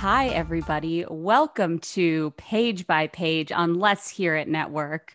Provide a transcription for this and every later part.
Hi, everybody. Welcome to Page by Page on Let's Hear It Network.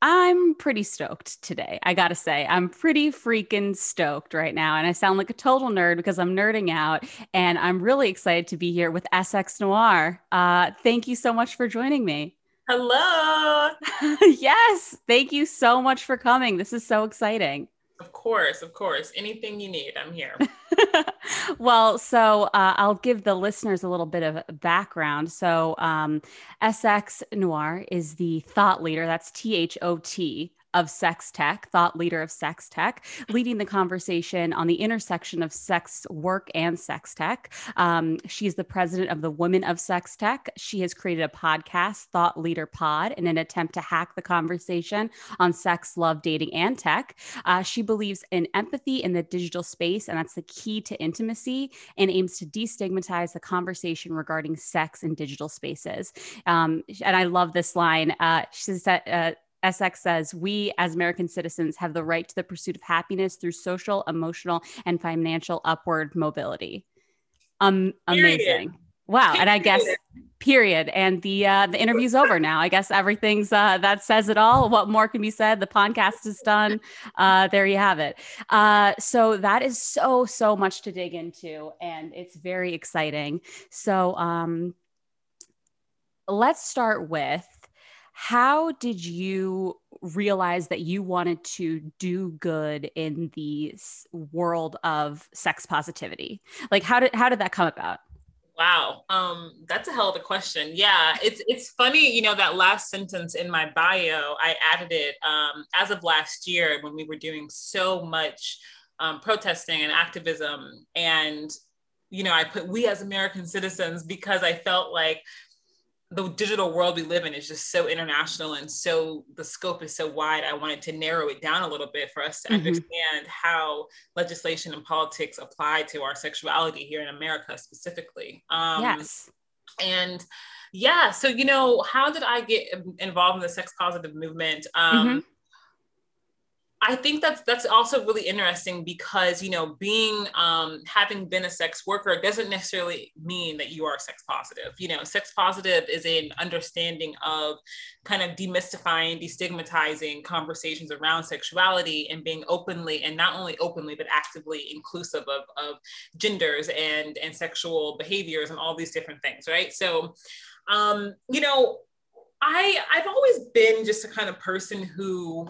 I'm pretty stoked today. I gotta say, I'm pretty freaking stoked right now. And I sound like a total nerd because I'm nerding out. And I'm really excited to be here with SX Noir. Uh, thank you so much for joining me. Hello. yes. Thank you so much for coming. This is so exciting. Of course, of course. Anything you need, I'm here. well, so uh, I'll give the listeners a little bit of background. So, um, SX Noir is the thought leader. That's T H O T of sex tech, thought leader of sex tech, leading the conversation on the intersection of sex work and sex tech. Um, she's the president of the Women of Sex Tech. She has created a podcast, Thought Leader Pod, in an attempt to hack the conversation on sex, love, dating, and tech. Uh, she believes in empathy in the digital space, and that's the key to intimacy, and aims to destigmatize the conversation regarding sex in digital spaces. Um, and I love this line. Uh, she said, uh, SX says, We as American citizens have the right to the pursuit of happiness through social, emotional, and financial upward mobility. Um, amazing. Wow. And I guess, period. And the uh, the interview's over now. I guess everything's uh, that says it all. What more can be said? The podcast is done. Uh, there you have it. Uh, so that is so, so much to dig into. And it's very exciting. So um, let's start with how did you realize that you wanted to do good in the world of sex positivity? Like how did how did that come about? Wow, um, that's a hell of a question. Yeah, it's it's funny, you know, that last sentence in my bio, I added it um, as of last year when we were doing so much um, protesting and activism, and you know, I put we as American citizens because I felt like the digital world we live in is just so international and so the scope is so wide. I wanted to narrow it down a little bit for us to mm-hmm. understand how legislation and politics apply to our sexuality here in America specifically. Um, yes. And yeah, so you know, how did I get involved in the sex positive movement? Um, mm-hmm. I think that's that's also really interesting because you know being um, having been a sex worker doesn't necessarily mean that you are sex positive. You know, sex positive is an understanding of kind of demystifying, destigmatizing conversations around sexuality and being openly and not only openly but actively inclusive of, of genders and and sexual behaviors and all these different things, right? So, um, you know, I I've always been just a kind of person who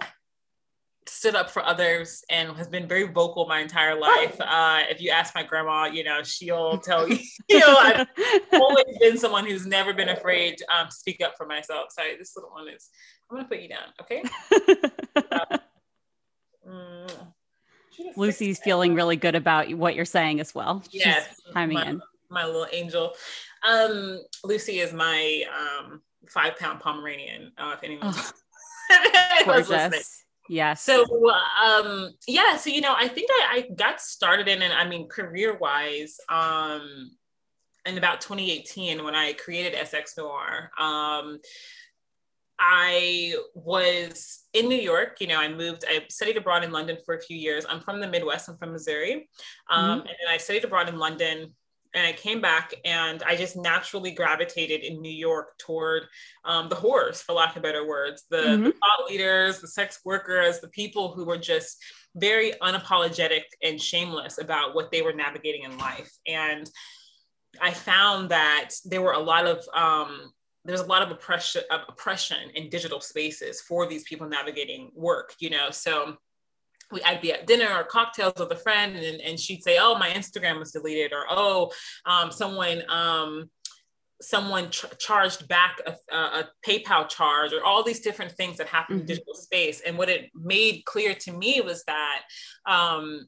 stood up for others and has been very vocal my entire life. Uh, if you ask my grandma, you know, she'll tell you, you know, I've always been someone who's never been afraid to um, speak up for myself. Sorry, this little one is, I'm going to put you down, okay? uh, mm, Lucy's feeling really good about what you're saying as well. She's yes, chiming my, in. My little angel. Um, Lucy is my um, five pound Pomeranian, uh, if anyone oh, was listening. Yeah. So um yeah, so you know, I think I, I got started in and I mean career wise, um in about 2018 when I created SX Noir. Um I was in New York. You know, I moved, I studied abroad in London for a few years. I'm from the Midwest, I'm from Missouri. Um, mm-hmm. And then I studied abroad in London and I came back and I just naturally gravitated in New York toward um, the whores, for lack of better words, the, mm-hmm. the thought leaders, the sex workers, the people who were just very unapologetic and shameless about what they were navigating in life. And I found that there were a lot of um, there's a lot of oppression, of oppression in digital spaces for these people navigating work. You know, so we, I'd be at dinner or cocktails with a friend and, and she'd say, oh, my Instagram was deleted or, oh, um, someone, um, someone ch- charged back a, a, PayPal charge or all these different things that happen mm-hmm. in digital space. And what it made clear to me was that um,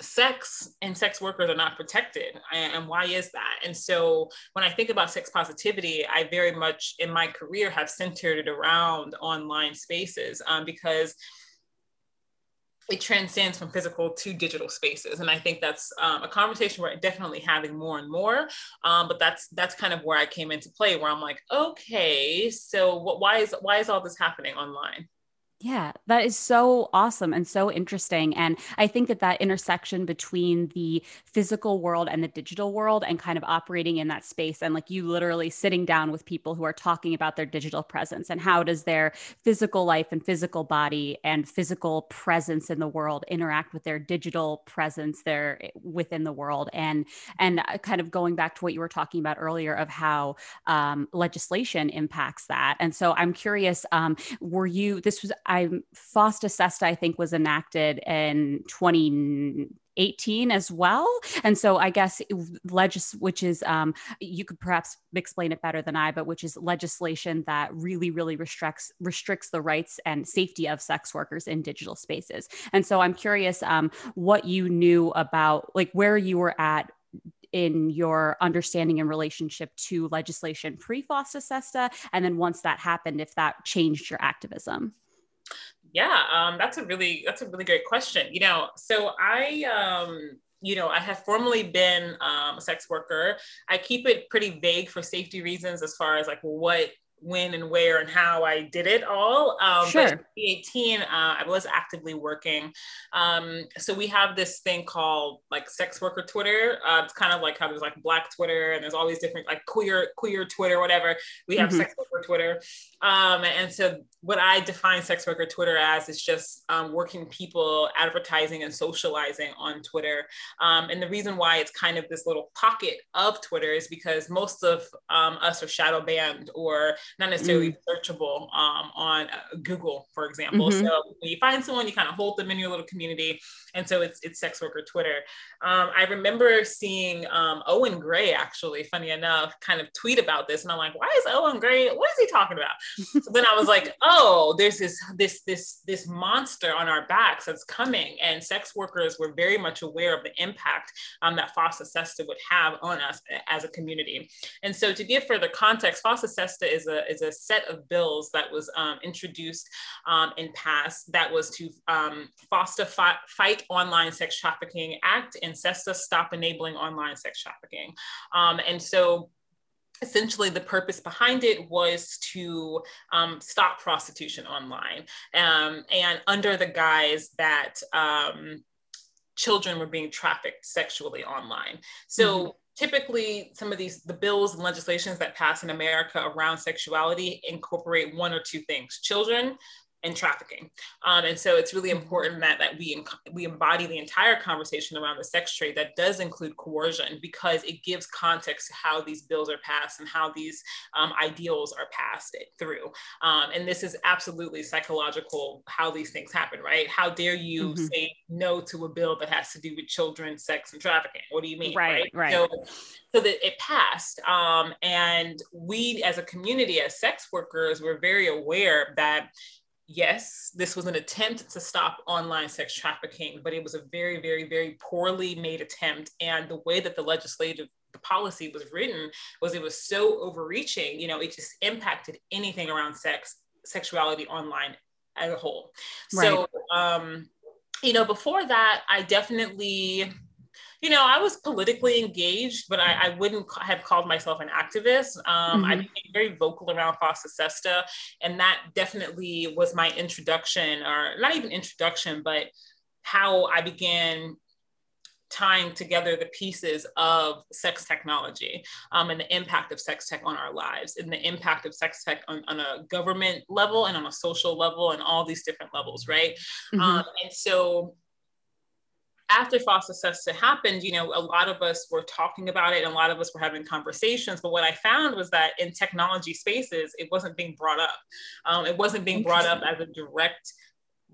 sex and sex workers are not protected. And why is that? And so when I think about sex positivity, I very much in my career have centered it around online spaces um, because it transcends from physical to digital spaces. And i think that's um, a conversation we're definitely having more and more um, but that's that's kind of where i came into play where i'm like okay so what, why is why is all this happening online Yeah, that is so awesome and so interesting. And I think that that intersection between the physical world and the digital world and kind of operating in that space and like you literally sitting down with people who are talking about their digital presence and how does their physical life and physical body and physical presence in the world interact with their digital presence there within the world and and uh, kind of going back to what you were talking about earlier of how um, legislation impacts that. And so I'm curious, um, were you this was I'm FOSTA SESTA, I think, was enacted in 2018 as well. And so I guess legis, which is um, you could perhaps explain it better than I, but which is legislation that really, really restricts restricts the rights and safety of sex workers in digital spaces. And so I'm curious um, what you knew about, like where you were at in your understanding and relationship to legislation pre FOSTA SESTA, and then once that happened, if that changed your activism. Yeah, um, that's a really that's a really great question. You know, so I um, you know, I have formerly been um, a sex worker. I keep it pretty vague for safety reasons as far as like what when and where and how I did it all. Um, sure. But 2018, uh, I was actively working. Um, so we have this thing called like sex worker Twitter. Uh, it's kind of like how there's like Black Twitter and there's always different like queer queer Twitter, whatever. We have mm-hmm. sex worker Twitter. Um, and so what I define sex worker Twitter as is just um, working people advertising and socializing on Twitter. Um, and the reason why it's kind of this little pocket of Twitter is because most of um, us are shadow banned or not necessarily mm. searchable um, on uh, Google, for example. Mm-hmm. So when you find someone, you kind of hold them in your little community, and so it's it's sex worker Twitter. Um, I remember seeing um, Owen Gray actually, funny enough, kind of tweet about this, and I'm like, why is Owen Gray? What is he talking about? so then I was like, oh, there's this this this this monster on our backs that's coming, and sex workers were very much aware of the impact um, that FOSTA SESTA would have on us as a community. And so to give further context, FOSTA SESTA is a is a set of bills that was um, introduced um, and passed that was to um, FOSTA fi- Fight Online Sex Trafficking Act and SESTA Stop Enabling Online Sex Trafficking. Um, and so essentially the purpose behind it was to um, stop prostitution online. Um, and under the guise that um, children were being trafficked sexually online. So mm-hmm typically some of these the bills and legislations that pass in america around sexuality incorporate one or two things children and trafficking. Um, and so it's really mm-hmm. important that, that we, we embody the entire conversation around the sex trade that does include coercion because it gives context to how these bills are passed and how these um, ideals are passed through. Um, and this is absolutely psychological how these things happen, right? How dare you mm-hmm. say no to a bill that has to do with children, sex, and trafficking? What do you mean? Right, right. right. So, so that it passed. Um, and we as a community, as sex workers, were very aware that yes, this was an attempt to stop online sex trafficking, but it was a very, very, very poorly made attempt. And the way that the legislative the policy was written was it was so overreaching, you know, it just impacted anything around sex, sexuality online as a whole. Right. So, um, you know, before that, I definitely you know, I was politically engaged, but I, I wouldn't have called myself an activist. Um, mm-hmm. I became very vocal around FOSTA SESTA, and that definitely was my introduction, or not even introduction, but how I began tying together the pieces of sex technology um, and the impact of sex tech on our lives and the impact of sex tech on, on a government level and on a social level and all these different levels, right? Mm-hmm. Um, and so after FOSTA SESTA happened, you know, a lot of us were talking about it and a lot of us were having conversations. But what I found was that in technology spaces, it wasn't being brought up. Um, it wasn't being brought up as a direct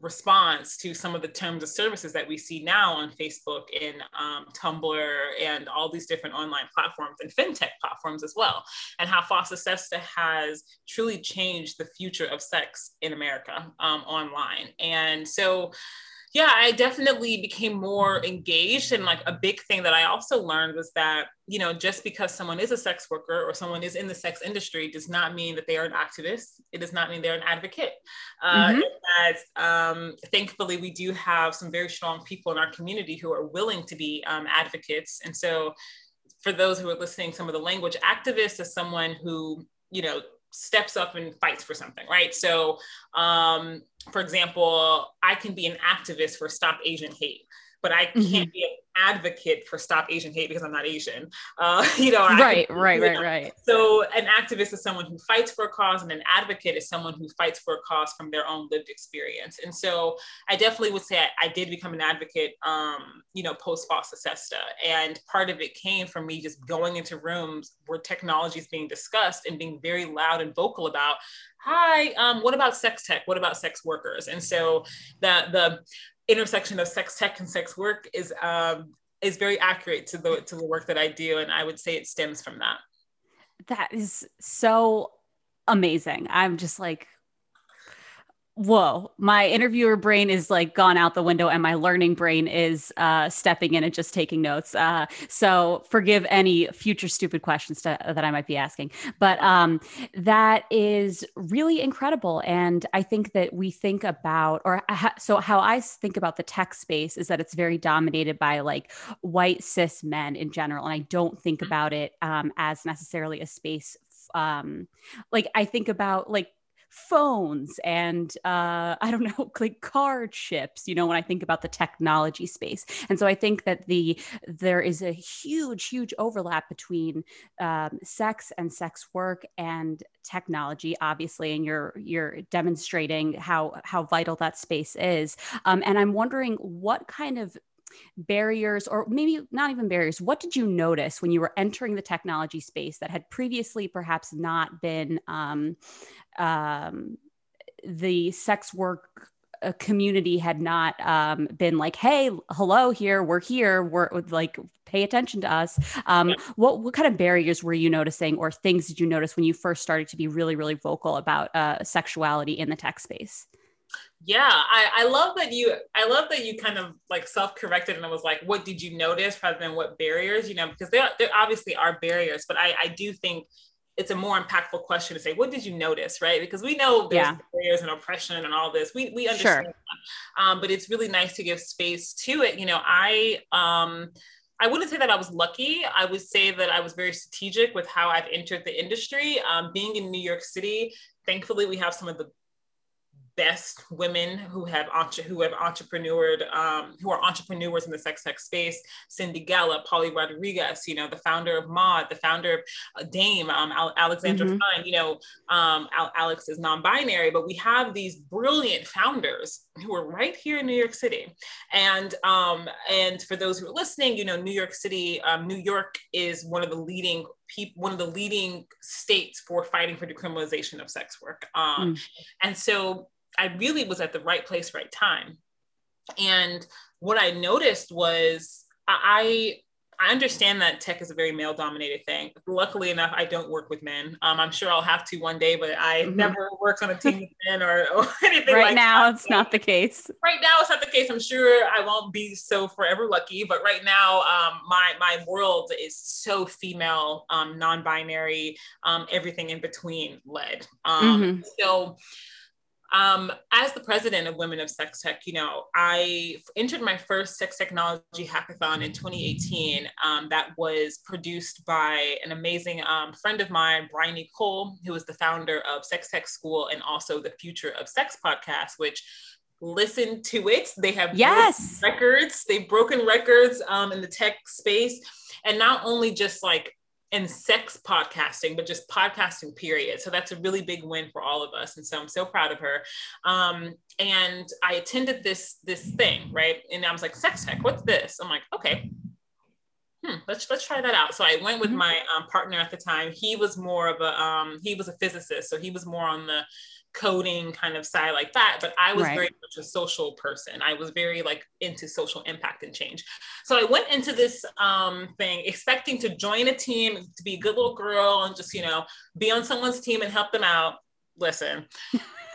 response to some of the terms of services that we see now on Facebook and um, Tumblr and all these different online platforms and fintech platforms as well, and how FOSTA SESTA has truly changed the future of sex in America um, online. And so, yeah, I definitely became more engaged. And like a big thing that I also learned was that, you know, just because someone is a sex worker or someone is in the sex industry does not mean that they are an activist. It does not mean they're an advocate. Uh, mm-hmm. that, um, thankfully, we do have some very strong people in our community who are willing to be um, advocates. And so, for those who are listening, some of the language activist is someone who, you know, steps up and fights for something, right? So, um, for example, I can be an activist for Stop Asian Hate, but I can't mm-hmm. be an advocate for stop Asian hate because I'm not Asian. Uh, you know, right, I, right, right, know. right. So an activist is someone who fights for a cause, and an advocate is someone who fights for a cause from their own lived experience. And so I definitely would say I, I did become an advocate, um, you know, post FOSTA SESTA. And part of it came from me just going into rooms where technology is being discussed and being very loud and vocal about hi um, what about sex tech what about sex workers and so the the intersection of sex tech and sex work is um, is very accurate to the to the work that I do, and I would say it stems from that. That is so amazing. I'm just like, whoa, my interviewer brain is like gone out the window and my learning brain is uh, stepping in and just taking notes. Uh, so forgive any future stupid questions to, that I might be asking. But um, that is really incredible. And I think that we think about, or ha- so how I think about the tech space is that it's very dominated by like white cis men in general. And I don't think mm-hmm. about it um, as necessarily a space um like i think about like phones and uh, I don't know, like card chips, you know, when I think about the technology space. And so I think that the there is a huge, huge overlap between um, sex and sex work and technology, obviously, and you're you're demonstrating how how vital that space is. Um, and I'm wondering what kind of barriers or maybe not even barriers what did you notice when you were entering the technology space that had previously perhaps not been um, um, the sex work uh, community had not um, been like, "Hey, hello, here, we're here, we're like, pay attention to us." Um. What what kind of barriers were you noticing, or things did you notice when you first started to be really, really vocal about uh, sexuality in the tech space? Yeah, I, I love that you I love that you kind of like self-corrected and it was like, what did you notice rather than what barriers, you know, because there, there obviously are barriers, but I, I do think it's a more impactful question to say, what did you notice, right? Because we know there's yeah. barriers and oppression and all this. We we understand sure. Um, but it's really nice to give space to it. You know, I um I wouldn't say that I was lucky. I would say that I was very strategic with how I've entered the industry. Um, being in New York City, thankfully, we have some of the best women who have entre- who have entrepreneured um, who are entrepreneurs in the sex tech space Cindy Gallop polly rodriguez you know the founder of mod the founder of uh, dame um, Al- alexandra mm-hmm. fine you know um, Al- alex is non-binary but we have these brilliant founders who are right here in new york city and um, and for those who are listening you know new york city um, new york is one of the leading people one of the leading states for fighting for decriminalization of sex work um, mm. and so I really was at the right place, right time. And what I noticed was I I understand that tech is a very male dominated thing. Luckily enough, I don't work with men. Um, I'm sure I'll have to one day, but I mm-hmm. never worked on a team with men or, or anything right like now, that. it's not the case. Right now, it's not the case. I'm sure I won't be so forever lucky, but right now, um, my my world is so female, um, non-binary, um, everything in between led. Um, mm-hmm. So um, as the president of Women of Sex Tech, you know, I entered my first sex technology hackathon in 2018 um, that was produced by an amazing um, friend of mine, Bryony Cole, who is the founder of Sex Tech School and also the Future of Sex podcast, which listen to it. They have yes records. They've broken records um, in the tech space, and not only just like and sex podcasting, but just podcasting, period. So that's a really big win for all of us. And so I'm so proud of her. Um, and I attended this this thing, right? And I was like, sex tech, what's this? I'm like, okay. Hmm, let's let's try that out. So I went with mm-hmm. my um, partner at the time. He was more of a um, he was a physicist, so he was more on the coding kind of side like that but i was right. very much a social person i was very like into social impact and change so i went into this um, thing expecting to join a team to be a good little girl and just you know be on someone's team and help them out listen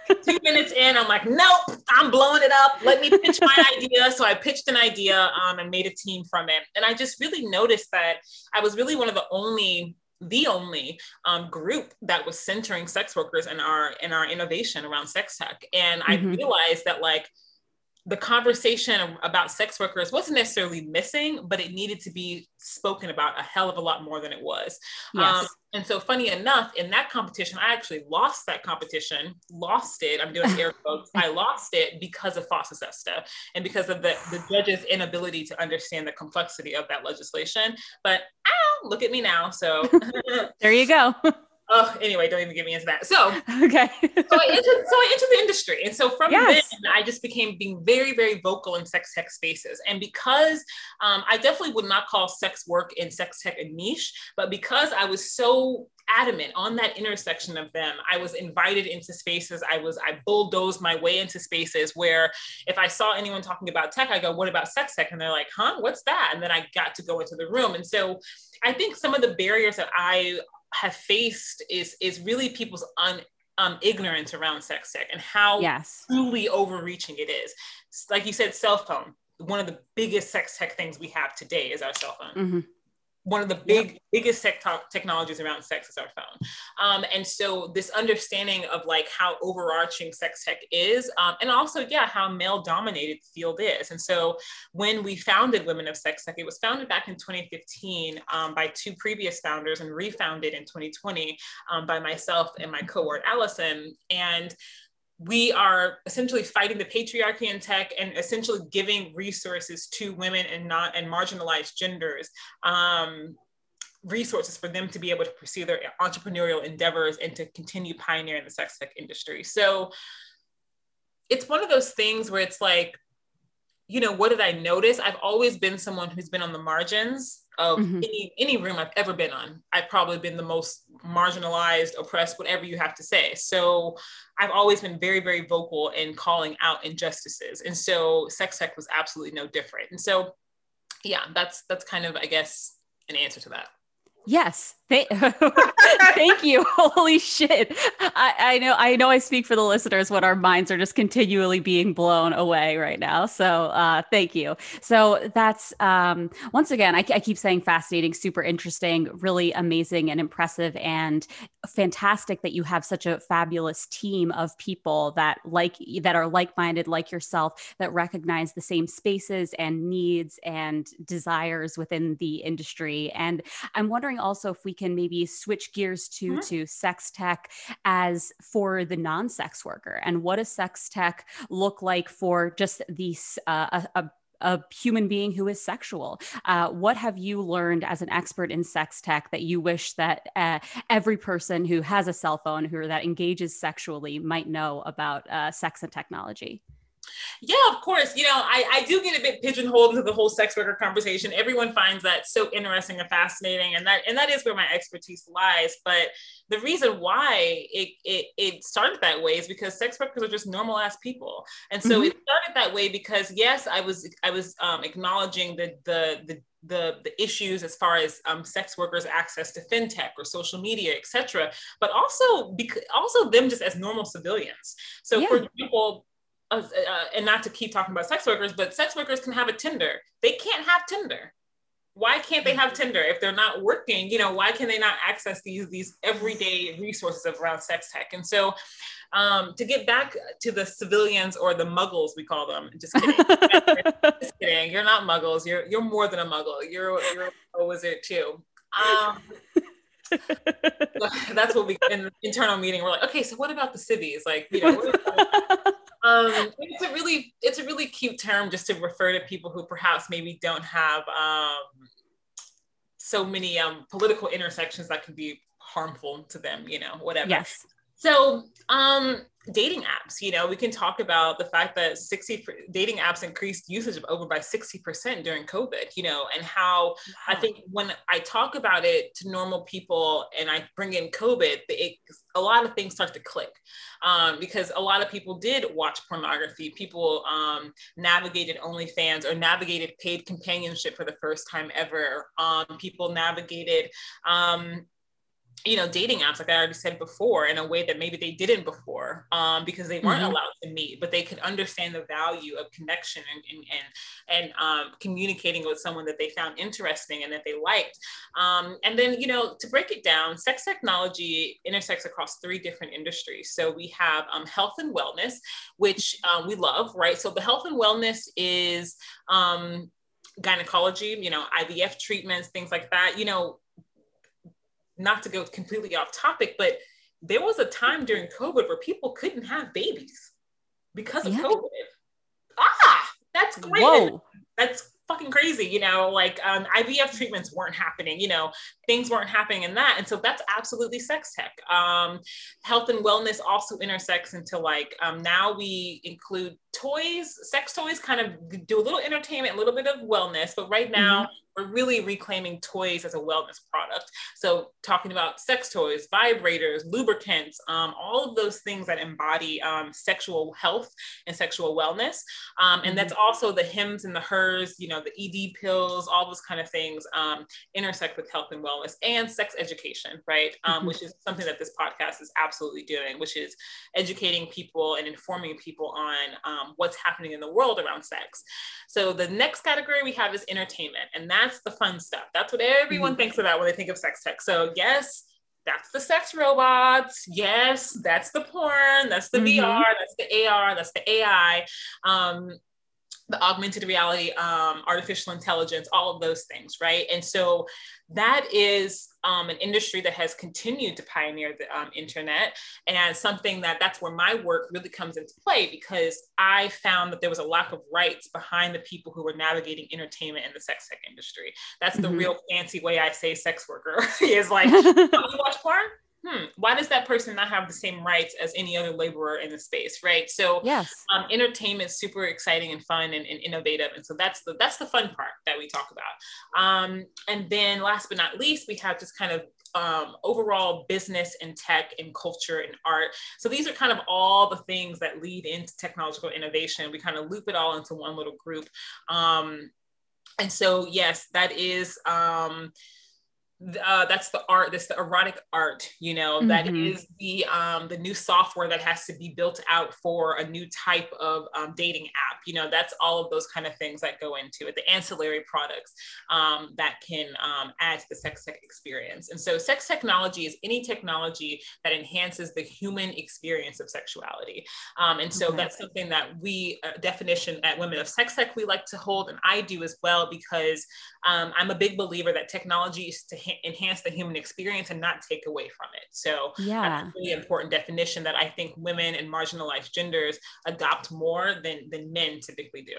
two minutes in i'm like nope i'm blowing it up. Let me pitch my idea. So i pitched an idea um, and made a team from it. And i just really noticed that i was really one of the only the only um, group that was centering sex workers in our in our innovation around sex tech. And mm-hmm. i realized that like the conversation about sex workers wasn't necessarily missing but it needed to be spoken about a hell of a lot more than it was. Um, yes. Um, And so, funny enough, in that competition, I actually lost that competition, lost it. I'm doing air quotes. I lost it because of FOSTA SESTA and because of the, the judge's inability to understand the complexity of that legislation. But ah, look at me now. So, there you go. oh, anyway, don't even get me into that. So, okay. so I entered, so I entered the industry. And so from yes. then, I just became being very, very vocal in sex tech spaces. And because um, I definitely would not call sex work and sex tech a niche, but because I was so adamant on that intersection of them i was invited into spaces i was i bulldozed my way into spaces where if i saw anyone talking about tech i go what about sex tech and they're like huh what's that and then i got to go into the room and so i think some of the barriers that i have faced is is really people's un, um, ignorance around sex tech and how yes. truly overreaching it is. Like you said, cell phone. One of the biggest sex tech things we have today is our cell phone. Mm-hmm one of the big yep. biggest tech technologies around sex is our phone. Um, and so this understanding of like how overarching sex tech is um, and also yeah how male dominated the field is. And so when we founded women of sex tech it was founded back in 2015 um, by two previous founders and refounded in 2020 um, by myself and my cohort allison. And we are essentially fighting the patriarchy in tech and essentially giving resources to women and not and marginalized genders um, resources for them to be able to pursue their entrepreneurial endeavors and to continue pioneering the sex tech industry. So it's one of those things where it's like you know what did i notice? I've always been someone who's been on the margins of mm-hmm. any any room I've ever been on. I've probably been the most marginalized, oppressed, whatever you have to say. So I've always been very, very vocal in calling out injustices. And so sex tech was absolutely no different. And so yeah, that's that's kind of, I guess, an answer to that. Yes. Thank, thank you. Holy shit. I, I, know I know I speak for the listeners when our minds are just continually being blown away right now. So uh, thank you. So that's um, once again, I, I keep saying fascinating, super interesting, really amazing and impressive and fantastic that you have such a fabulous team of people that like that are like-minded like yourself that recognize the same spaces and needs and desires within the industry. And I'm wondering also if we can can maybe switch gears to mm-hmm. to sex tech as for the non-sex worker and what does sex tech look like for just these uh, a, a a human being who is sexual. Uh, what have you learned as an expert in sex tech that you wish that uh, every person who has a cell phone who that engages sexually might know about uh, sex and technology? Yeah, of course. You know, I, I do get a bit pigeonholed into the whole sex worker conversation. Everyone finds that so interesting and fascinating, and that and that is where my expertise lies. But the reason why it it, it started that way is because sex workers are just normal ass people, and so mm-hmm. it started that way because yes, I was I was um, acknowledging the the the the, the issues as far as um, sex workers access to fintech or social media etc but also because also them just as normal civilians so yeah. for example uh, uh, and not to keep talking about sex workers, but sex workers can have a Tinder. They can't have Tinder. Why can't they have mm-hmm. Tinder if they're not working? You know, why can they not access these these everyday resources around sex tech? And so, um, to get back to the civilians or the muggles, we call them. Just kidding. just kidding. You're not muggles. You're you're more than a muggle. You're you're a wizard too. Um, that's what we in internal meeting we're like okay so what about the civies like you know um, it's a really it's a really cute term just to refer to people who perhaps maybe don't have um, so many um, political intersections that can be harmful to them you know whatever. Yes so um dating apps you know we can talk about the fact that 60 dating apps increased usage of over by 60% during covid you know and how wow. i think when i talk about it to normal people and i bring in covid it, a lot of things start to click um, because a lot of people did watch pornography people um, navigated onlyfans or navigated paid companionship for the first time ever um, people navigated um, you know dating apps like i already said before in a way that maybe they didn't before um, because they weren't mm-hmm. allowed to meet but they could understand the value of connection and and and, and um, communicating with someone that they found interesting and that they liked. Um, and then you know to break it down sex technology intersects across three different industries. So we have um, health and wellness which um, we love right? So the health and wellness is um, gynecology you know ivf treatments things like that. You know not to go completely off topic, but there was a time during COVID where people couldn't have babies because of yeah. COVID. Ah, that's great. Whoa. That's fucking crazy, you know, like um, IVF treatments weren't happening, you know, things weren't happening in that. And so that's absolutely sex tech. Um, health and wellness also intersects into like um, now we include toys, sex toys kind of do a little entertainment, a little bit of wellness, but right now, mm-hmm we're really reclaiming toys as a wellness product. So talking about sex toys, vibrators, lubricants, um, all of those things that embody um, sexual health and sexual wellness. Um, and that's mm-hmm. also the hims and the hers, you know, the ED pills, all those kind of things um, intersect with health and wellness and sex education, right? Um, mm-hmm. Which is something that this podcast is absolutely doing, which is educating people and informing people on um, what's happening in the world around sex. So the next category we have is entertainment. And that that's the fun stuff. That's what everyone mm-hmm. thinks about when they think of sex tech. So yes, that's the sex robots. Yes, that's the porn. That's the mm-hmm. VR. That's the AR. That's the AI. Um, the augmented reality, um, artificial intelligence, all of those things, right? And so that is um, an industry that has continued to pioneer the um, internet and something that that's where my work really comes into play because I found that there was a lack of rights behind the people who were navigating entertainment in the sex tech industry. That's the mm-hmm. real fancy way I say sex worker is like, oh, you watch porn? Hmm, why does that person not have the same rights as any other laborer in the space, right? So yes, um, entertainment is super exciting and fun and, and, innovative, and so that's the that's the fun part that we talk about. Um, and then last but not least, we have just kind of um, overall business and tech and culture and art. So these are kind of all the things that lead into technological innovation. We kind of loop it all into one little group. Um, and so yes, that is. Um, uh, that's the art that's the erotic art you know mm-hmm. that is the um the new software that has to be built out for a new type of um, dating app you know that's all of those kind of things that go into it the ancillary products um, that can um, add to the sex tech experience and so sex technology is any technology that enhances the human experience of sexuality um, and so okay. that's something that we uh, definition at women of sex tech we like to hold and i do as well because um, i'm a big believer that technology is to enhance the human experience and not take away from it. So yeah, that's a really important definition that I think women and marginalized genders adopt more than than men typically do.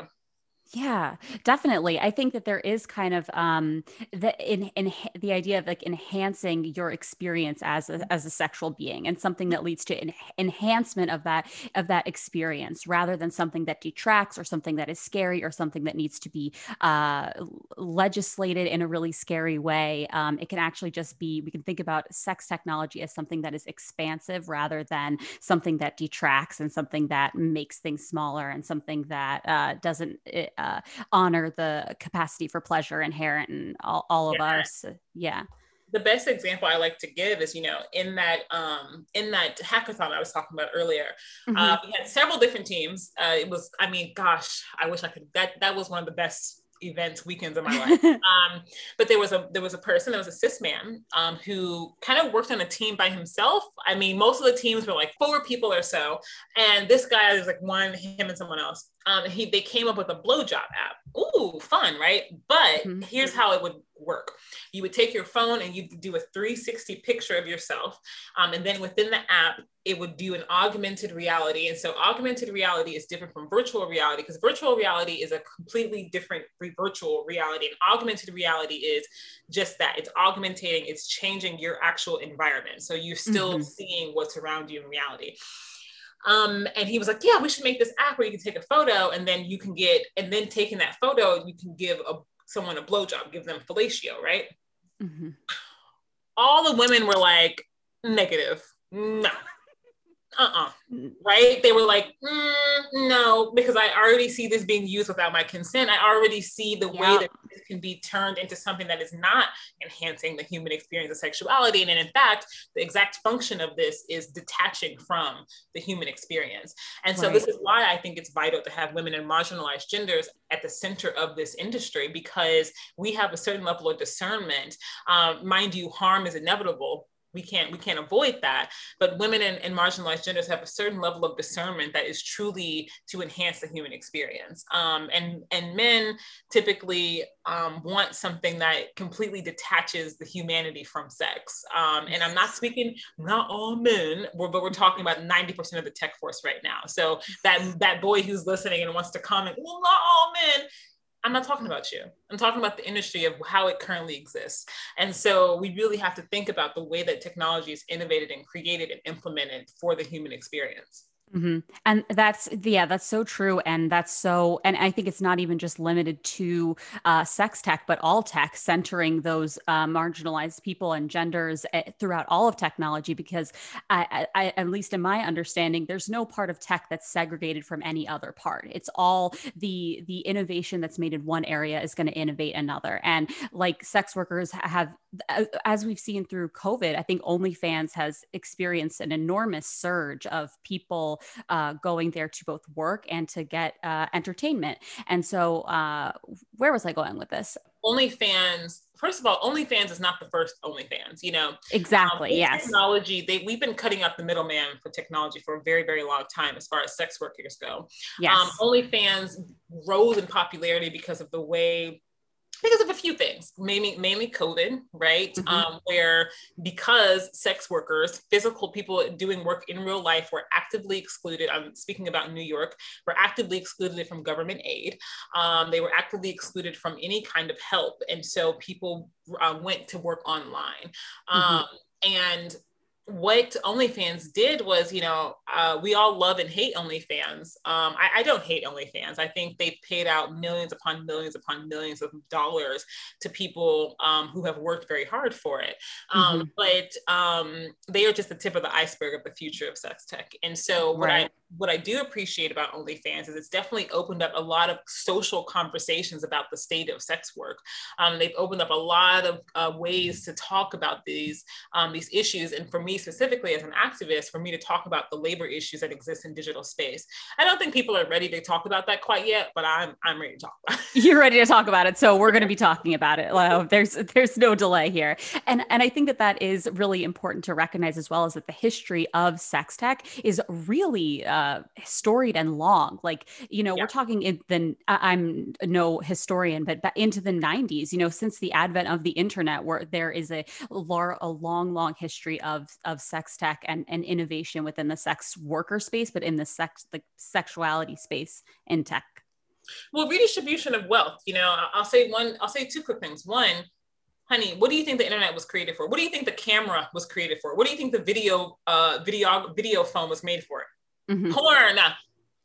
Yeah, definitely. I think that there is kind of um, the in, in the idea of like enhancing your experience as a, as a sexual being and something that leads to en- enhancement of that of that experience rather than something that detracts or something that is scary or something that needs to be uh, legislated in a really scary way. Um, it can actually just be we can think about sex technology as something that is expansive rather than something that detracts and something that makes things smaller and something that uh, doesn't. It, uh, uh, honor the capacity for pleasure inherent in all, all of yeah. us. Yeah. The best example I like to give is, you know, in that um, in that hackathon I was talking about earlier, mm-hmm. uh, we had several different teams. Uh, it was, I mean, gosh, I wish I could. That that was one of the best events weekends of my life um, but there was a there was a person there was a cis man um, who kind of worked on a team by himself i mean most of the teams were like four people or so and this guy was like one him and someone else um, he they came up with a blowjob app. Ooh, fun, right? But mm-hmm. here's how it would work: you would take your phone and you do a 360 picture of yourself, um, and then within the app, it would do an augmented reality. And so, augmented reality is different from virtual reality because virtual reality is a completely different virtual reality, and augmented reality is just that: it's augmentating, it's changing your actual environment. So you're still mm-hmm. seeing what's around you in reality. Um, and he was like, yeah, we should make this app where you can take a photo and then you can get, and then taking that photo, you can give a, someone a blowjob, give them fellatio, right? Mm-hmm. All the women were like, negative, no, uh-uh. Right? They were like mm, no because i already see this being used without my consent. I already see the way that this can be turned into something that is not enhancing the human experience of sexuality. And in fact the exact function of this is detaching from the human experience. And so right. this is why i think it's vital to have women and marginalized genders at the center of this industry because we have a certain level of discernment. Um, mind you harm is inevitable we can't we can't avoid that. But women and, and, marginalized genders have a certain level of discernment that is truly to enhance the human experience. Um, and and men typically um, want something that completely detaches the humanity from sex. Um, and i'm not speaking not all men but we're talking about 90% of the tech force right now. So that that boy who's listening and wants to comment well not all men I'm not talking about you. I'm talking about the industry of how it currently exists. And so we really have to think about the way that technology is innovated and created and implemented for the human experience. Mm-hmm. And that's yeah, that's so true, and that's so. And I think it's not even just limited to uh, sex tech, but all tech, centering those uh, marginalized people and genders uh, throughout all of technology. Because I, I, at least in my understanding, there's no part of tech that's segregated from any other part. It's all the the innovation that's made in one area is going to innovate another. And like sex workers have, as we've seen through COVID, I think OnlyFans has experienced an enormous surge of people uh, going there to both work and to get uh, entertainment. And so, uh, where was I going with this? OnlyFans. First of all, OnlyFans is not the first OnlyFans. You know exactly. Um, yes. Technology. They we've been cutting out the middleman for technology for a very very long time as far as sex workers go. Yes. Um, OnlyFans rose in popularity because of the way because of a few things, mainly mainly COVID, right? Mm-hmm. Um, where because sex workers, physical people doing work in real life, were actively excluded. I'm speaking about New York, were actively excluded from government aid. Um, they were actively excluded from any kind of help, and so people uh, went to work online. Mm-hmm. Um, and what OnlyFans did was, you know, uh, we all love and hate OnlyFans. Um, I, I, don't hate OnlyFans. I think they've paid out millions upon millions upon millions of dollars to people um, who have worked very hard for it. Um, mm-hmm. But um, they are just the tip of the iceberg of the future of sex tech. And so, what right. I what I do appreciate about OnlyFans is it's definitely opened up a lot of social conversations about the state of sex work. Um, they've opened up a lot of uh, ways to talk about these um, these issues, and for me specifically as an activist, for me to talk about the labor issues that exist in digital space. I don't think people are ready to talk about that quite yet, but I'm I'm ready to talk about it. You're ready to talk about it, so we're going to be talking about it. Well, there's there's no delay here, and and I think that that is really important to recognize as well as that the history of sex tech is really. Uh, uh, storied and long. Like, you know, yeah. we're talking in the, I'm no historian, but into the 90s, you know, since the advent of the internet, where there is a, a long, long history of, of sex tech and, and innovation within the sex worker space, but in the sex, the sexuality space in tech. Well, redistribution of wealth, you know, I'll say one, I'll say two quick things. One, honey, what do you think the internet was created for? What do you think the camera was created for? What do you think the video, uh, video, video phone was made for? Mm-hmm. Porn.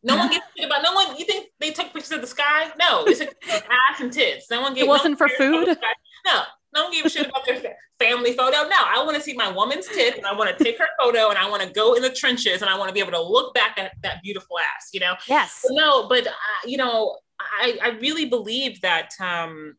No one gives shit about no one. You think they took pictures of the sky? No, it's ass and tits. No one gave. It wasn't no for food. No, no one gave a shit about their family photo. No, I want to see my woman's tits and I want to take her photo and I want to go in the trenches and I want to be able to look back at that beautiful ass. You know. Yes. But no, but uh, you know, I I really believe that um,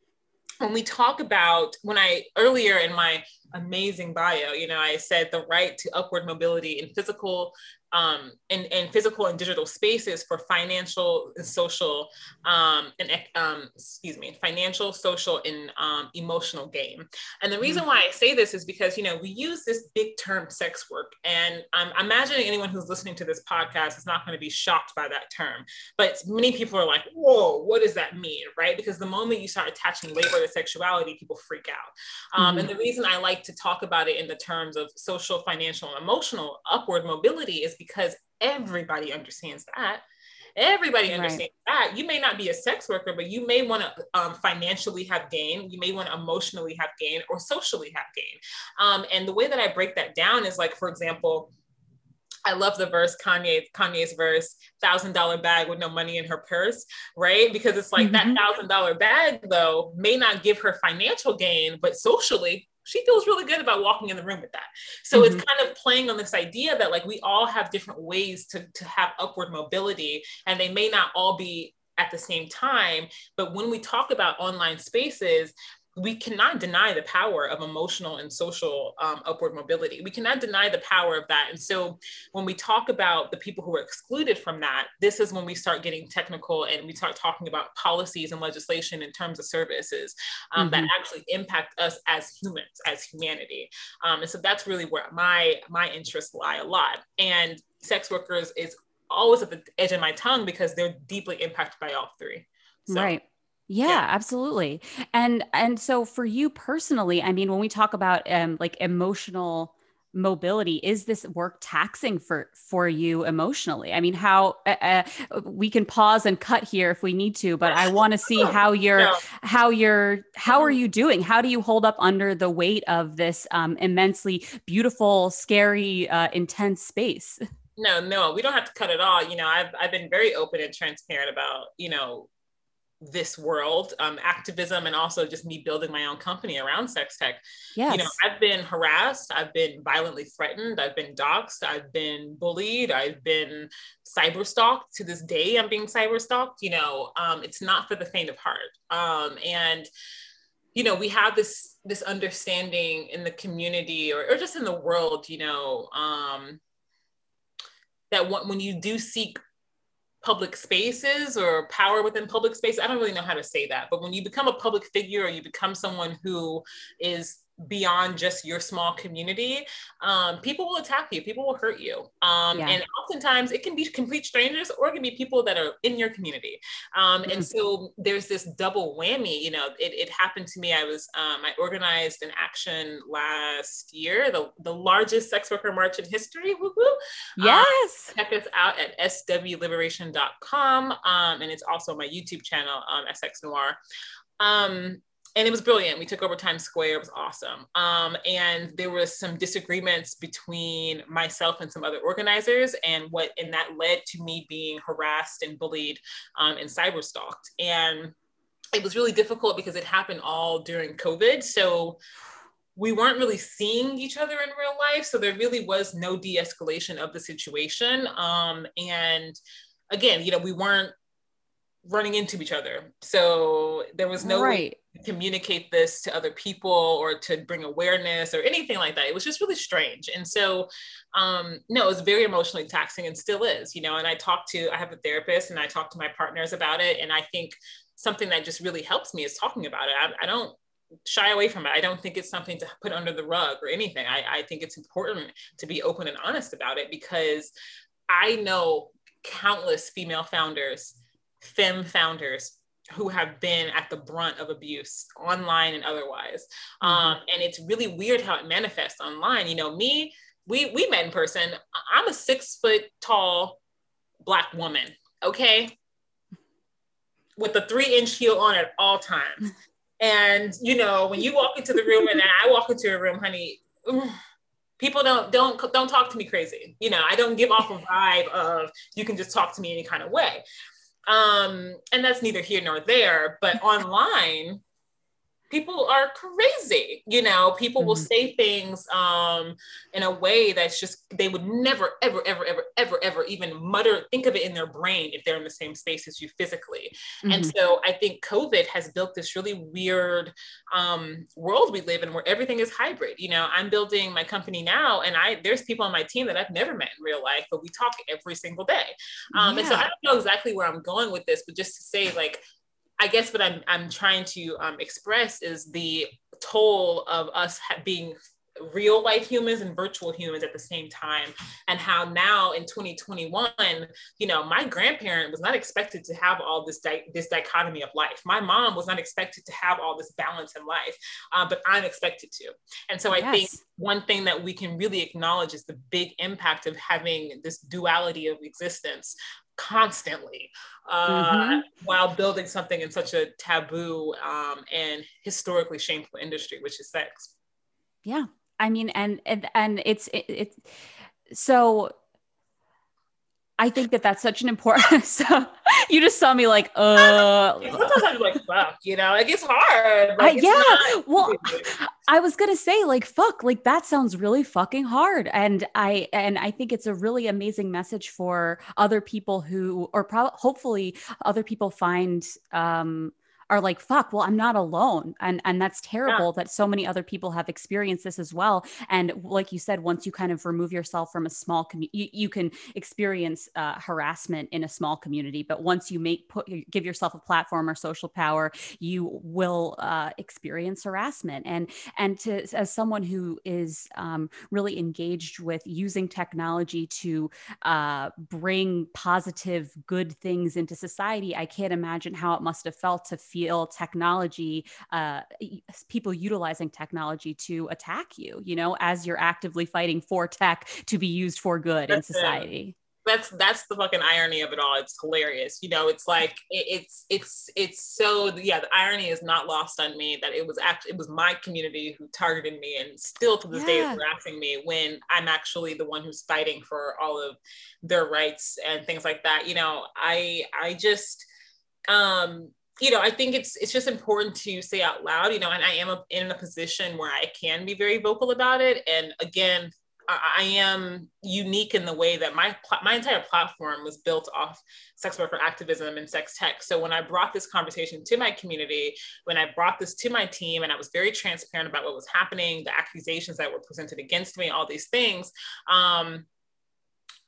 when we talk about when I earlier in my amazing bio, you know, I said the right to upward mobility in physical um, in, in physical and digital spaces for financial and social um, and um, excuse me financial social and um, emotional gain. And the reason why i say this is because you know we use this big term sex work and i'm imagining anyone who's listening to this podcast is not going to be shocked by that term but many people are like whoa what does that mean? Right? Because the moment you start attaching labor to sexuality people freak out. Um, mm-hmm. and the reason i like to talk about it in the terms of social financial and emotional upward mobility is because everybody understands that. Everybody understands right. that. You may not be a sex worker, but you may want to um, financially have gain. You may want to emotionally have gain or socially have gain. Um, and the way that I break that down is like, for example, I love the verse Kanye Kanye's verse thousand dollar bag with no money in her purse, right? Because it's like mm-hmm. that thousand dollar bag though may not give her financial gain, but socially she feels really good about walking in the room with that. So mm-hmm. it's kind of playing on this idea that like we all have different ways to, to have upward mobility and they may not all be at the same time. But when we talk about online spaces, we cannot deny the power of emotional and social um, upward mobility. We cannot deny the power of that. And so when we talk about the people who are excluded from that, this is when we start getting technical and we start talking about policies and legislation in terms of services um, mm-hmm. that actually impact us as humans, as humanity. Um, and so that's really where my my interests lie a lot. And sex workers is always at the edge of my tongue because they're deeply impacted by all three. So. Right. Yeah, yeah, absolutely. And and so for you personally, I mean, when we talk about um like emotional mobility is this work taxing for for you emotionally i mean how uh, uh, we can pause and cut here if we need to but i want to see how you're no. how you're how are mm-hmm. you doing how do you hold up under the weight of this um, immensely beautiful scary uh, intense space no no we don't have to cut it all you know i've, I've been very open and transparent about you know this world, um, activism, and also just me building my own company around sex tech. Yes. You know, I've been harassed, I've been violently threatened, I've been doxxed, I've been bullied, I've been cyber stalked. To this day, I'm being cyber stalked. You know, um, it's not for the faint of heart. Um, and you know, we have this this understanding in the community or, or just in the world, you know, um, that when you do seek public spaces or power within public space. I don't really know how to say that, but when you become a public figure or you become someone who is beyond just your small community, um, people will attack you, people will hurt you. Um, yeah. And oftentimes it can be complete strangers or it can be people that are in your community. Um, mm-hmm. And so there's this double whammy. You know, it, it happened to me. I was, um, I organized an action last year, the, the largest sex worker march in history. Woo-hoo. Um, yes. check us out at swliberation.com. Um, and it's also my YouTube channel, SX Noir. Um, and it was brilliant. We took over Times Square. It was awesome. Um, and there was some disagreements between myself and some other organizers, and what and that led to me being harassed and bullied um, and cyber stalked. And it was really difficult because it happened all during COVID. So we weren't really seeing each other in real life. So there really was no de-escalation of the situation. Um, and again, you know, we weren't running into each other. So there was no right. way to communicate this to other people or to bring awareness or anything like that. It was just really strange. And so, um, no, it was very emotionally taxing and still is, you know, and I talk to, I have a therapist and I talk to my partners about it. And I think something that just really helps me is talking about it. I, I don't shy away from it. I don't think it's something to put under the rug or anything. I, I think it's important to be open and honest about it because I know countless female founders fem founders who have been at the brunt of abuse online and otherwise. Mm-hmm. Um, and it's really weird how it manifests online. You know, me, we we met in person. I'm a six foot tall black woman, okay? With a three inch heel on at all times. And you know, when you walk into the room and I walk into a room, honey, people don't don't don't talk to me crazy. You know, I don't give off a vibe of you can just talk to me any kind of way. Um, and that's neither here nor there, but online, people are crazy you know people mm-hmm. will say things um in a way that's just they would never ever ever ever ever ever even mutter think of it in their brain if they're in the same space as you physically mm-hmm. and so i think covid has built this really weird um world we live in where everything is hybrid you know i'm building my company now and i there's people on my team that i've never met in real life but we talk every single day um yeah. and so i don't know exactly where i'm going with this but just to say like I guess what I'm, I'm trying to um, express is the toll of us being real life humans and virtual humans at the same time and how now in 2021 you know my grandparent was not expected to have all this di- this dichotomy of life my mom was not expected to have all this balance in life uh, but i'm expected to and so i yes. think one thing that we can really acknowledge is the big impact of having this duality of existence constantly uh, mm-hmm. while building something in such a taboo um, and historically shameful industry, which is sex. Yeah, I mean, and and, and it's it's it, so I think that that's such an important. So you just saw me like, uh. Sometimes I'm like, fuck, you know, it gets hard. Like, I, yeah. well, I was gonna say like, fuck, like that sounds really fucking hard, and I and I think it's a really amazing message for other people who, or pro- hopefully, other people find um are like fuck well i'm not alone. And and that's terrible yeah. that so many other people have experienced this as well. And like you said once you kind of remove yourself from a small community you, you, can experience uh, harassment in a small community but once you make put give yourself a platform or social power you will uh, experience harassment. And and to as someone who is um, really engaged with using technology to uh, bring positive good things into society i can't imagine how it must have felt to feel technology uh, people utilizing technology to attack you you know as you're actively fighting for tech to be used for good That's in society it that's that's the fucking irony of it all. It's hilarious. You know, it's like it, it's it's it's so yeah. The irony is not lost on me that it was actually it was my community who targeted me and still to this yeah. day is harassing me when I'm actually the one who's fighting for all of their rights and things like that. You know, I I just um you know, I think it's it's just important to say out loud, you know, and I am a, in a position where I can be very vocal about it. And again, I am unique in the way that my my entire platform was built off sex worker activism and sex tech. So when I brought this conversation to my community, when I brought this to my team, and I was very transparent about what was happening, the accusations that were presented against me, all these things, um,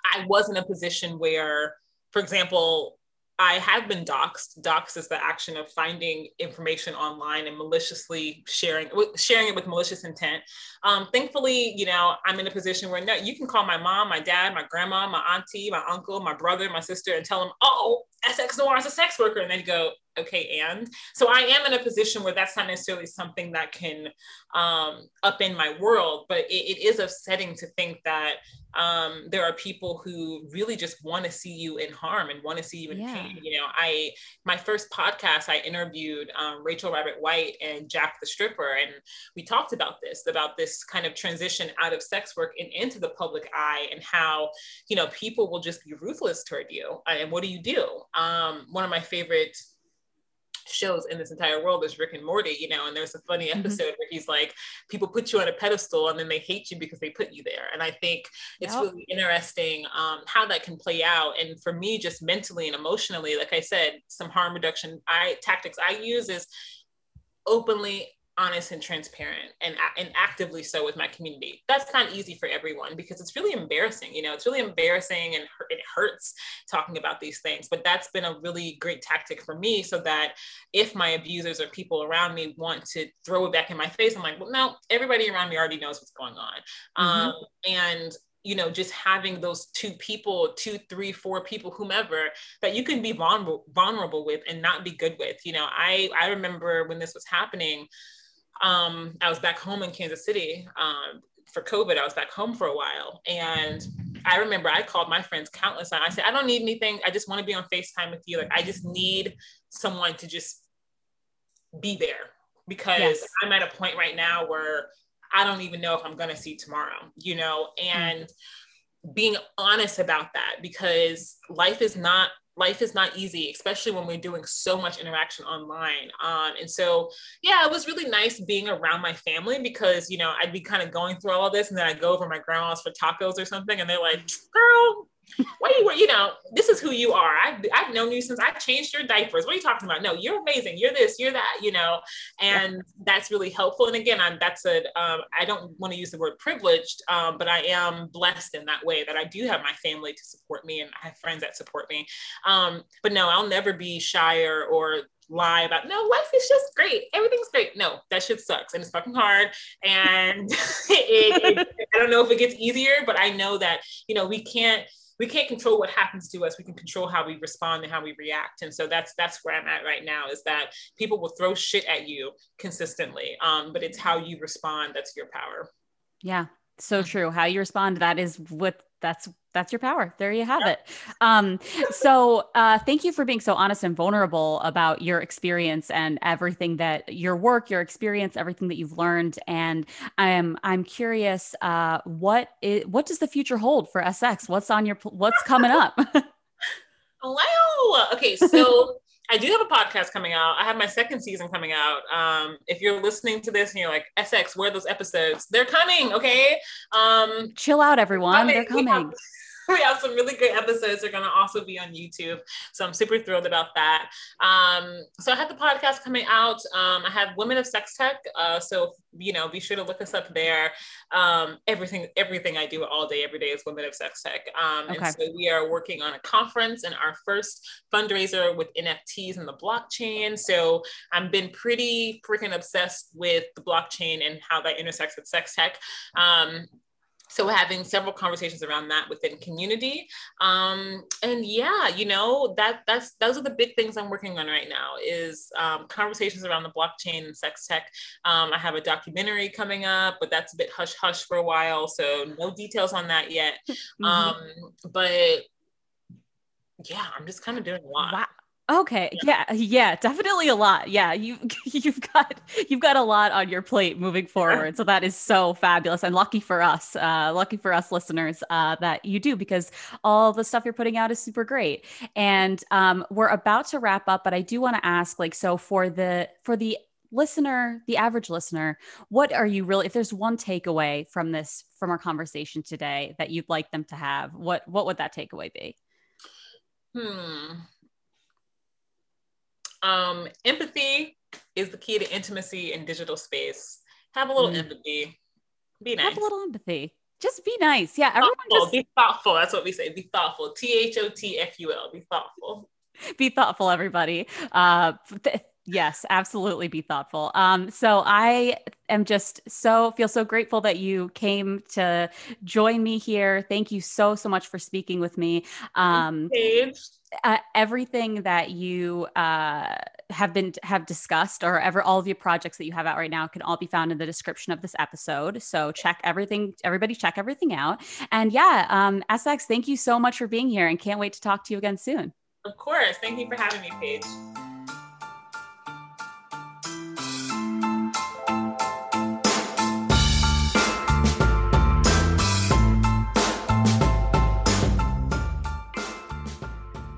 I was in a position where, for example, I have been doxxed. Doxxed is the action of finding information online and maliciously sharing sharing it with malicious intent. Um, thankfully, you know, I'm in a position where no, you can call my mom, my dad, my grandma, my auntie, my uncle, my brother, my sister, and tell them, oh, SX Noir is a sex worker, and then go, okay, and so I am in a position where that's not necessarily something that can um, up in my world, but it, it is upsetting to think that um, there are people who really just want to see you in harm and want to see you in yeah. pain. You know, I my first podcast I interviewed um, Rachel Rabbit White and Jacq the Stripper, and we talked about this about this kind of transition out of sex work and into the public eye, and how you know people will just be ruthless toward you. And what do you do? Um, one of my favorite shows in this entire world is Rick and Morty, you know, and there's a funny mm-hmm. episode mm-hmm. where he's like, people put you on a pedestal and then they hate you because they put you there. And I think it's yep. really interesting um, how that can play out. And for me, just mentally and emotionally, like I said, some harm reduction I tactics I use is openly honest and transparent and, and actively so with my community. That's not easy for everyone because it's really embarrassing. You know, it's really embarrassing and it hurts talking about these things. But that's been a really great tactic for me so that if my abusers or people around me want to throw it back in my face, I'm like, well, no, everybody around me already knows what's going on. Mm-hmm. Um, and you know just having those two people two three four people whomever that you can be vulnerable vulnerable with and not be good with you know i i remember when this was happening um, I was back home in Kansas City um, for COVID. I was back home for a while. And I remember I called my friends countless times. I said, I don't need anything. I just want to be on FaceTime with you. Like, I just need someone to just be there because yes. I'm at a point right now where I don't even know if I'm going to see tomorrow, you know, and mm-hmm. being honest about that because life is not life is not easy, especially when we're doing so much interaction online. Um, and so, yeah, it was really nice being around my family because, you know, I'd be kind of going through all this and then I'd go over my grandma's for tacos or something and they're like, girl, why you were, you know, this is who you are. I've, I've known you since I changed your diapers. What are you talking about? No, you're amazing. You're this, you're that, you know, and that's really helpful. And again, I'm, that's a, um, I don't want to use the word privileged, um, but I am blessed in that way that I do have my family to support me and I have friends that support me. Um, but no, I'll never be shy or, or lie about no life is just great everything's great no that shit sucks and it's fucking hard and it, it, i don't know if it gets easier but i know that you know we can't we can't control what happens to us. We can control how we respond and how we react. And so that's that's where i'm at right now is that people will throw shit at you consistently um, but it's how you respond that's your power. Yeah so true. How you respond to that is what that's that's your power. There you have yep. it. Um, so uh, thank you for being so honest and vulnerable about your experience and everything that your work, your experience, everything that you've learned. And I'm I'm curious, uh, what is what does the future hold for SX? What's on your what's coming up? Hello. Okay, so. I do have a podcast coming out. I have my second season coming out. Um, if you're listening to this and you're like, SX, where are those episodes? They're coming, okay? Um, Chill out, everyone. They're coming. We have some really great episodes. They're going to also be on YouTube. So I'm super thrilled about that. Um, so I have the podcast coming out. Um, I have Women of Sex Tech. Uh, so, you know, be sure to look us up there. Um, everything, everything I do all day, every day is Women of Sex Tech. Um, okay. And so we are working on a conference and our first fundraiser with NFTs and the blockchain. So I've been pretty freaking obsessed with the blockchain and how that intersects with sex tech. So having several conversations around that within community um, and yeah you know that that's those are the big things i'm working on right now is um, conversations around the blockchain and sex tech. Um, i have a documentary coming up but that's a bit hush hush for a while so no details on that yet. Mm-hmm. Um, but yeah i'm just kind of doing a lot. Wow Okay. Yeah. yeah. Definitely a lot. Yeah. You you've got you've got a lot on your plate moving forward. So that is so fabulous and lucky for us. Uh, lucky for us listeners uh, that you do because all the stuff you're putting out is super great. And um, we're about to wrap up, but I do want to ask, like, so for the for the listener, the average listener, what are you really? If there's one takeaway from this from our conversation today that you'd like them to have, what what would that takeaway be? Hmm. Um, empathy is the key to intimacy in digital space. Have a little mm. empathy. Be nice. Have a little empathy. Just be nice. Yeah. Everyone thoughtful. just be thoughtful. That's what we say. Be thoughtful. T H O T F U L. Be thoughtful. Be thoughtful, everybody. Uh, th- Yes, absolutely be thoughtful. Um, so I am just so feel so grateful that you came to join me here. Thank you so so much for speaking with me. Um, uh, everything that you uh, have been have discussed, or ever all of your projects that you have out right now, can all be found in the description of this episode. So check everything. Everybody, check everything out. And yeah, um, SX, thank you so much for being here, and can't wait to talk to you again soon. Of course. Thank you for having me, Paige.